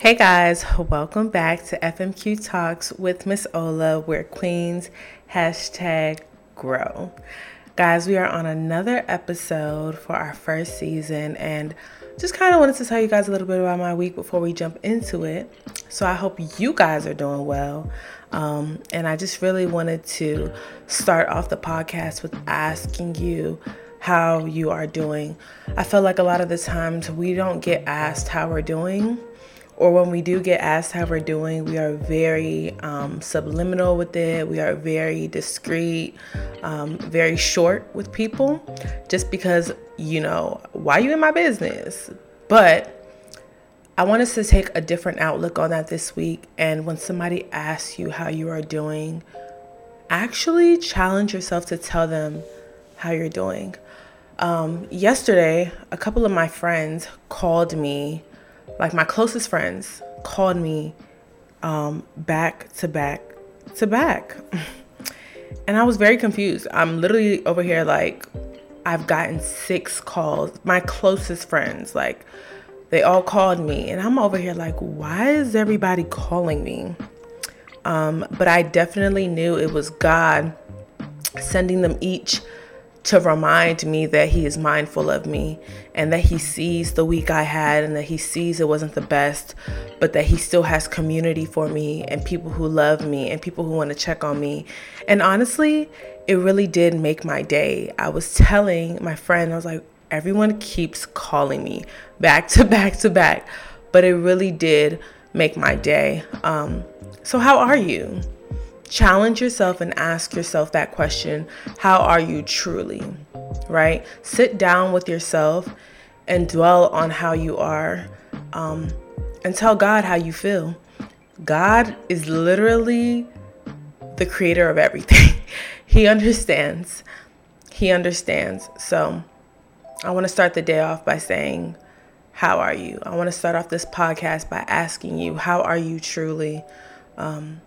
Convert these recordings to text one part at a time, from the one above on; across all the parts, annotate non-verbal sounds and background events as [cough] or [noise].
Hey guys, welcome back to FMQ Talks with Miss Ola, where Queens hashtag grow. Guys, we are on another episode for our first season, and just kind of wanted to tell you guys a little bit about my week before we jump into it. So I hope you guys are doing well. Um, and I just really wanted to start off the podcast with asking you how you are doing. I feel like a lot of the times we don't get asked how we're doing, or when we do get asked how we're doing, we are very um, subliminal with it. We are very discreet, um, very short with people, just because, you know, why are you in my business? But I want us to take a different outlook on that this week. And when somebody asks you how you are doing, actually challenge yourself to tell them how you're doing. Um, yesterday, a couple of my friends called me, like my closest friends called me um, back to back to back. [laughs] And I was very confused. I'm literally over here, like, I've gotten six calls. My closest friends, like, they all called me. And I'm over here, like, why is everybody calling me? Um, but I definitely knew it was God sending them each to remind me that he is mindful of me and that he sees the week I had and that he sees it wasn't the best, but that he still has community for me and people who love me and people who want to check on me. And honestly, it really did make my day. I was telling my friend, I was like, everyone keeps calling me back to [laughs] back to back, but it really did make my day. Um, so, how are you? Challenge yourself and ask yourself that question How are you truly? Right? Sit down with yourself and dwell on how you are um, and tell God how you feel. God is literally the creator of everything, [laughs] He understands. He understands. So I want to start the day off by saying, How are you? I want to start off this podcast by asking you, How are you truly? Um,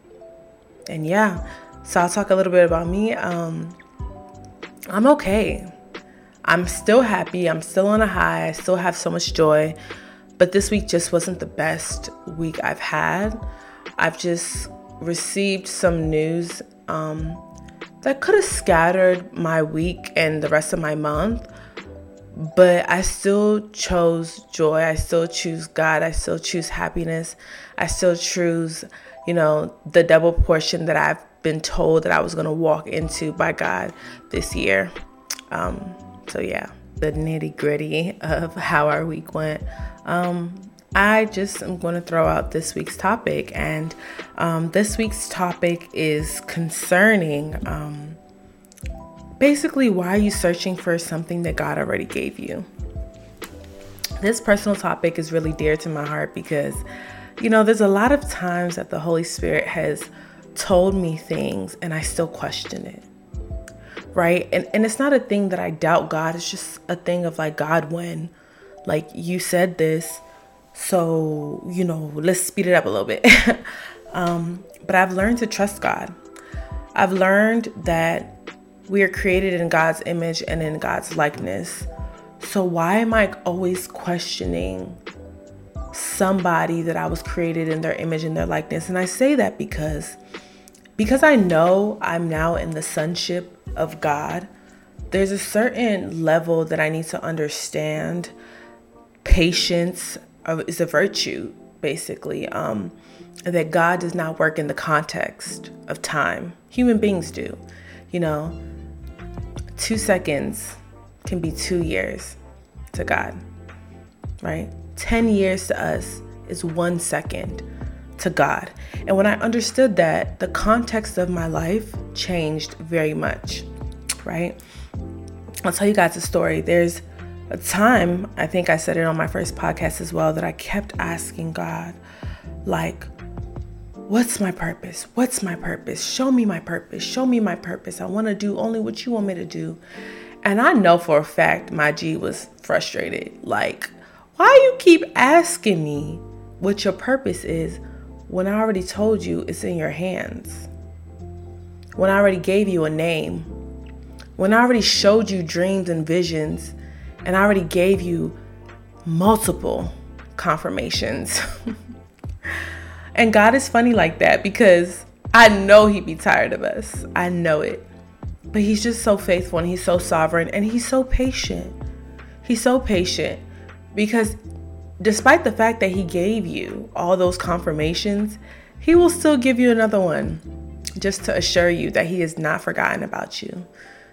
and yeah, so I'll talk a little bit about me. Um, I'm okay. I'm still happy. I'm still on a high. I still have so much joy. But this week just wasn't the best week I've had. I've just received some news um, that could have scattered my week and the rest of my month. But I still chose joy. I still choose God. I still choose happiness. I still choose you know, the double portion that I've been told that I was going to walk into by God this year. Um, so, yeah, the nitty gritty of how our week went. Um, I just am going to throw out this week's topic, and um, this week's topic is concerning um, basically why are you searching for something that God already gave you? This personal topic is really dear to my heart because you know, there's a lot of times that the Holy Spirit has told me things and I still question it. Right? And and it's not a thing that I doubt God. It's just a thing of like God when like you said this, so, you know, let's speed it up a little bit. [laughs] um, but I've learned to trust God. I've learned that we are created in God's image and in God's likeness. So why am I always questioning somebody that I was created in their image and their likeness. And I say that because because I know I'm now in the sonship of God, there's a certain level that I need to understand. Patience is a virtue, basically. Um, that God does not work in the context of time. Human beings do. You know, two seconds can be two years to God, right? 10 years to us is one second to God. And when I understood that, the context of my life changed very much, right? I'll tell you guys a story. There's a time, I think I said it on my first podcast as well, that I kept asking God, like, what's my purpose? What's my purpose? Show me my purpose. Show me my purpose. I want to do only what you want me to do. And I know for a fact my G was frustrated. Like, why you keep asking me what your purpose is when I already told you it's in your hands? When I already gave you a name? When I already showed you dreams and visions and I already gave you multiple confirmations? [laughs] And God is funny like that because I know He'd be tired of us. I know it. But He's just so faithful and He's so sovereign and He's so patient. He's so patient because despite the fact that He gave you all those confirmations, He will still give you another one just to assure you that He has not forgotten about you,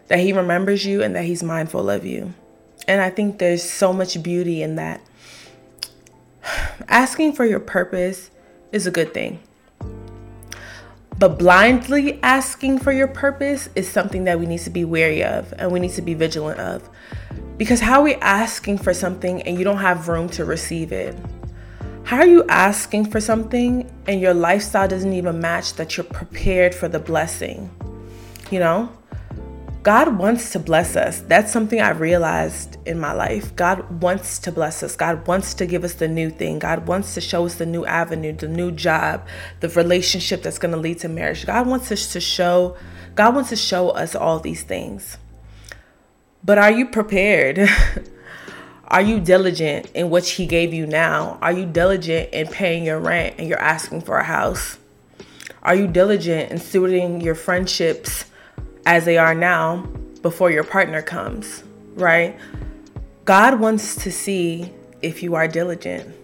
that He remembers you, and that He's mindful of you. And I think there's so much beauty in that. [sighs] Asking for your purpose is a good thing. But blindly asking for your purpose is something that we need to be wary of and we need to be vigilant of. Because how are we asking for something and you don't have room to receive it? How are you asking for something and your lifestyle doesn't even match that you're prepared for the blessing? You know? God wants to bless us. That's something I realized in my life. God wants to bless us. God wants to give us the new thing. God wants to show us the new avenue, the new job, the relationship that's going to lead to marriage. God wants us to show God wants to show us all these things. But are you prepared? [laughs] are you diligent in what he gave you now? Are you diligent in paying your rent and you're asking for a house? Are you diligent in stewarding your friendships as they are now before your partner comes, right? God wants to see if you are diligent.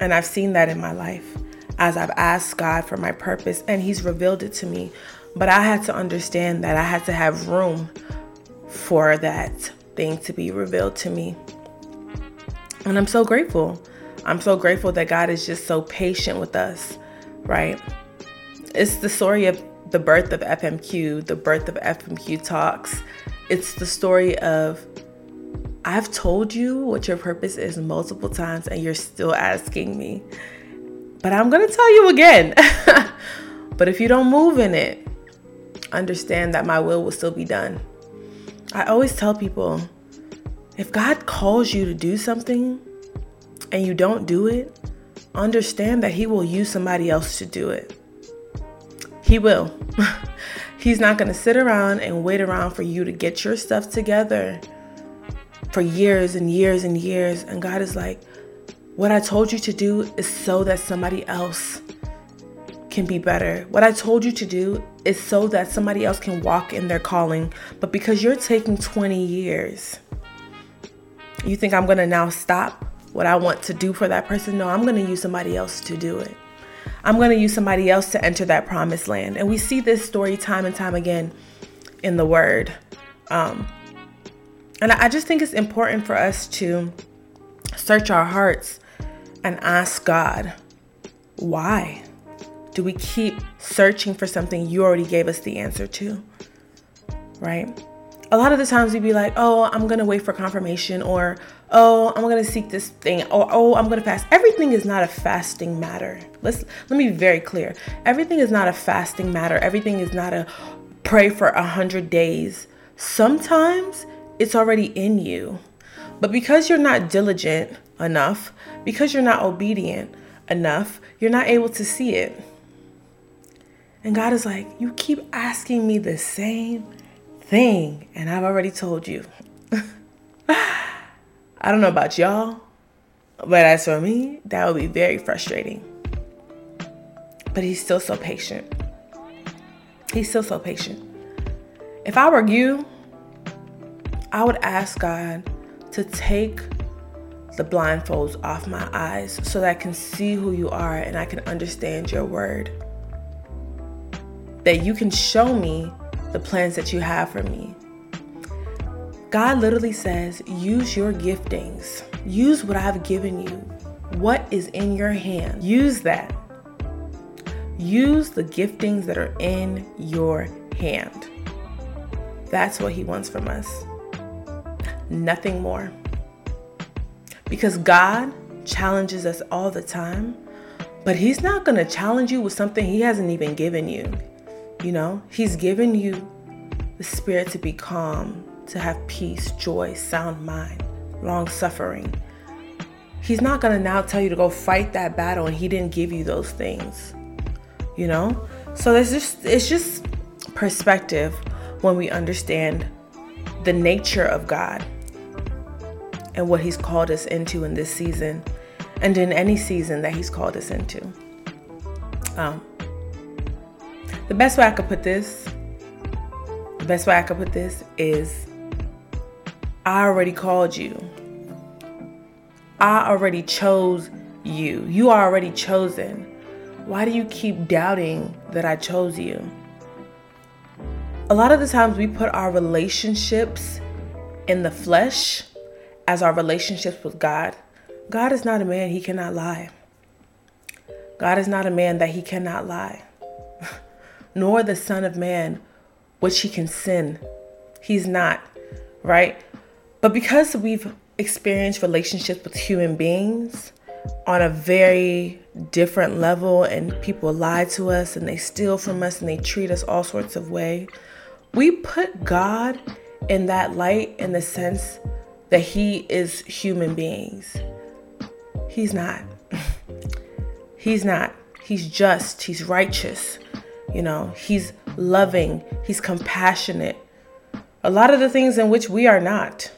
And I've seen that in my life as I've asked God for my purpose and He's revealed it to me. But I had to understand that I had to have room for that thing to be revealed to me. And I'm so grateful. I'm so grateful that God is just so patient with us, right? It's the story of the birth of FMQ, the birth of FMQ Talks. It's the story of I've told you what your purpose is multiple times and you're still asking me. But I'm going to tell you again. [laughs] but if you don't move in it, understand that my will will still be done. I always tell people if God calls you to do something and you don't do it, understand that He will use somebody else to do it. He will. [laughs] He's not going to sit around and wait around for you to get your stuff together for years and years and years. And God is like, what I told you to do is so that somebody else can be better. What I told you to do is so that somebody else can walk in their calling. But because you're taking 20 years, you think I'm going to now stop what I want to do for that person? No, I'm going to use somebody else to do it. I'm going to use somebody else to enter that promised land. And we see this story time and time again in the word. Um, and I just think it's important for us to search our hearts and ask God, why do we keep searching for something you already gave us the answer to? Right? A lot of the times we'd be like, oh, I'm to wait for confirmation, or oh, I'm gonna seek this thing, or oh, I'm gonna fast. Everything is not a fasting matter. Let's let me be very clear. Everything is not a fasting matter. Everything is not a pray for a hundred days. Sometimes it's already in you. But because you're not diligent enough, because you're not obedient enough, you're not able to see it. And God is like, You keep asking me the same thing, and I've already told you. [laughs] I don't know about y'all, but as for me, that would be very frustrating. But he's still so patient. He's still so patient. If I were you, I would ask God to take the blindfolds off my eyes so that I can see who you are and I can understand your word. That you can show me the plans that you have for me. God literally says, use your giftings, use what I've given you. What is in your hand? Use that. Use the giftings that are in your hand. That's what He wants from us. Nothing more. Because God challenges us all the time, but He's not going to challenge you with something He hasn't even given you. You know, He's given you the spirit to be calm, to have peace, joy, sound mind, long suffering. He's not going to now tell you to go fight that battle and he didn't give you those things. You know? So there's just it's just perspective when we understand the nature of God and what he's called us into in this season and in any season that he's called us into. Um, the best way I could put this, the best way I could put this is I already called you. I already chose you. You are already chosen. Why do you keep doubting that I chose you? A lot of the times we put our relationships in the flesh as our relationships with God. God is not a man, he cannot lie. God is not a man that he cannot lie, [laughs] nor the Son of Man, which he can sin. He's not, right? But because we've experienced relationships with human beings on a very different level, and people lie to us and they steal from us and they treat us all sorts of way, we put God in that light in the sense that he is human beings. He's not. [laughs] he's not. He's just, he's righteous. You know, he's loving, he's compassionate. A lot of the things in which we are not,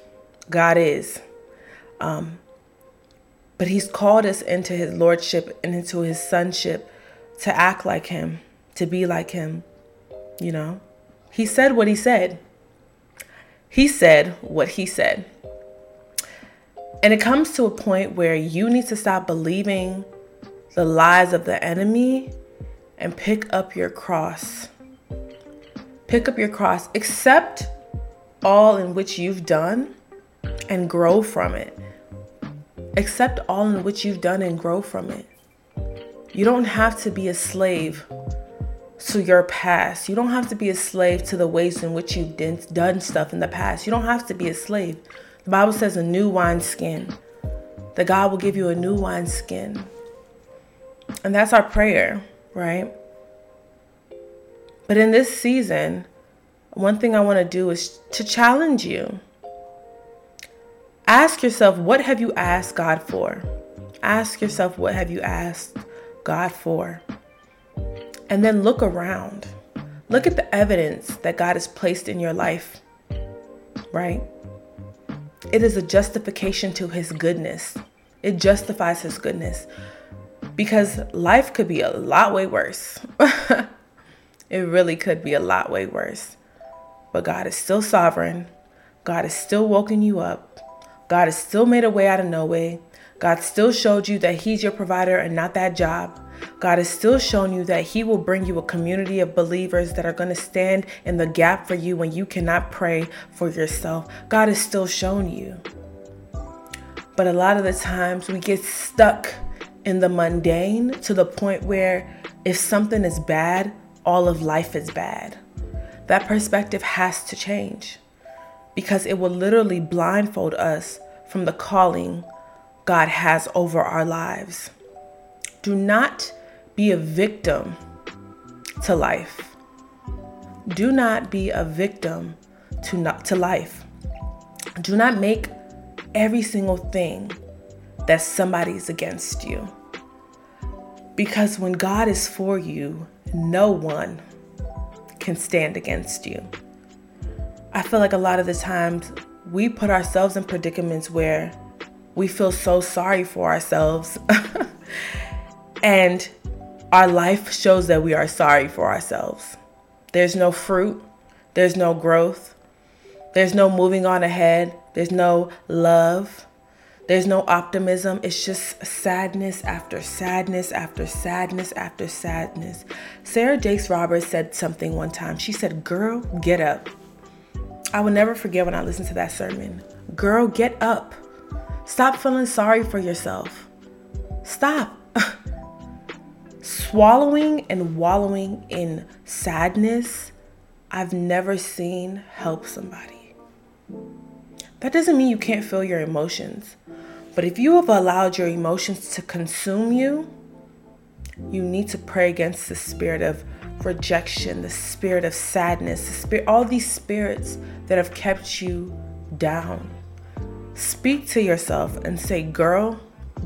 God is. Um, but he's called us into his lordship and into his sonship to act like him, to be like him. You know, he said what he said. He said what he said. And it comes to a point where you need to stop believing the lies of the enemy and pick up your cross. Pick up your cross. Accept all in which you've done and grow from it. Accept all in which you've done and grow from it. You don't have to be a slave to your past. You don't have to be a slave to the ways in which you've done stuff in the past. You don't have to be a slave. The Bible says a new wine skin. That God will give you a new wine skin. And that's our prayer, right? But in this season, one thing I want to do is to challenge you. Ask yourself, what have you asked God for? Ask yourself, what have you asked God for? And then look around. Look at the evidence that God has placed in your life, right? It is a justification to his goodness. It justifies his goodness because life could be a lot way worse. [laughs] it really could be a lot way worse. But God is still sovereign. God has still woken you up. God has still made a way out of no way. God still showed you that He's your provider and not that job. God has still shown you that He will bring you a community of believers that are going to stand in the gap for you when you cannot pray for yourself. God has still shown you. But a lot of the times we get stuck in the mundane to the point where if something is bad, all of life is bad. That perspective has to change because it will literally blindfold us from the calling God has over our lives. Do not be a victim to life. Do not be a victim to not, to life. Do not make every single thing that somebody's against you. Because when God is for you, no one can stand against you. I feel like a lot of the times we put ourselves in predicaments where we feel so sorry for ourselves. [laughs] and our life shows that we are sorry for ourselves. There's no fruit, there's no growth, there's no moving on ahead, there's no love, there's no optimism. It's just sadness after sadness after sadness after sadness. Sarah Jakes Roberts said something one time. She said, Girl, get up. I will never forget when I listened to that sermon. Girl, get up. Stop feeling sorry for yourself. Stop. [laughs] Swallowing and wallowing in sadness, I've never seen help somebody. That doesn't mean you can't feel your emotions. But if you have allowed your emotions to consume you, you need to pray against the spirit of rejection, the spirit of sadness, the spirit, all these spirits that have kept you down. Speak to yourself and say, Girl,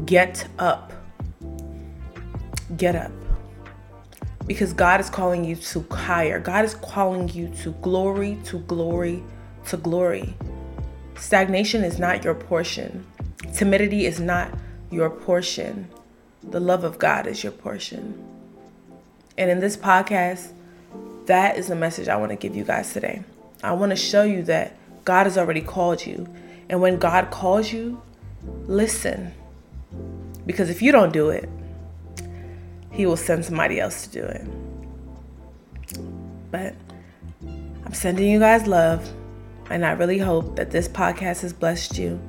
get up. Get up. Because God is calling you to higher. God is calling you to glory, to glory, to glory. Stagnation is not your portion. Timidity is not your portion. The love of God is your portion. And in this podcast, that is the message I want to give you guys today. I want to show you that God has already called you. And when God calls you, listen. Because if you don't do it, He will send somebody else to do it. But I'm sending you guys love, and I really hope that this podcast has blessed you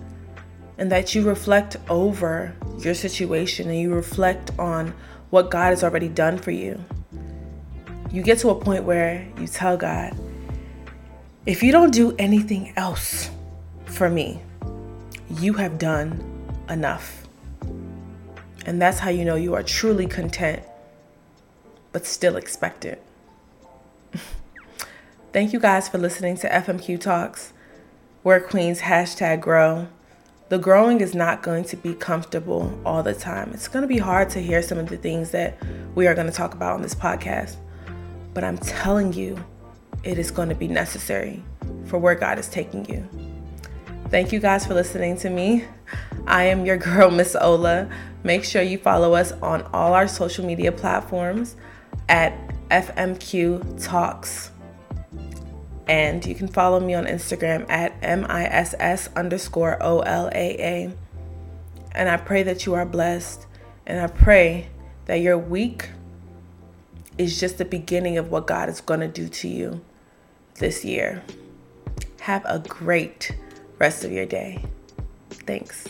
and that you reflect over your situation and you reflect on what God has already done for you. You get to a point where you tell God, if you don't do anything else for me, you have done enough. And that's how you know you are truly content, but still expectant. Thank you guys for listening to FMQ Talks, where Queens hashtag grow. The growing is not going to be comfortable all the time. It's going to be hard to hear some of the things that we are going to talk about on this podcast. But I'm telling you, it is going to be necessary for where God is taking you. Thank you guys for listening to me. I am your girl, [laughs] Miss Ola. Make sure you follow us on all our social media platforms at FMQ Talks. And you can follow me on Instagram at MISS underscore OLAA. And I pray that you are blessed. And I pray that your week is just the beginning of what God is going to do to you this year. Have a great rest of your day. Thanks.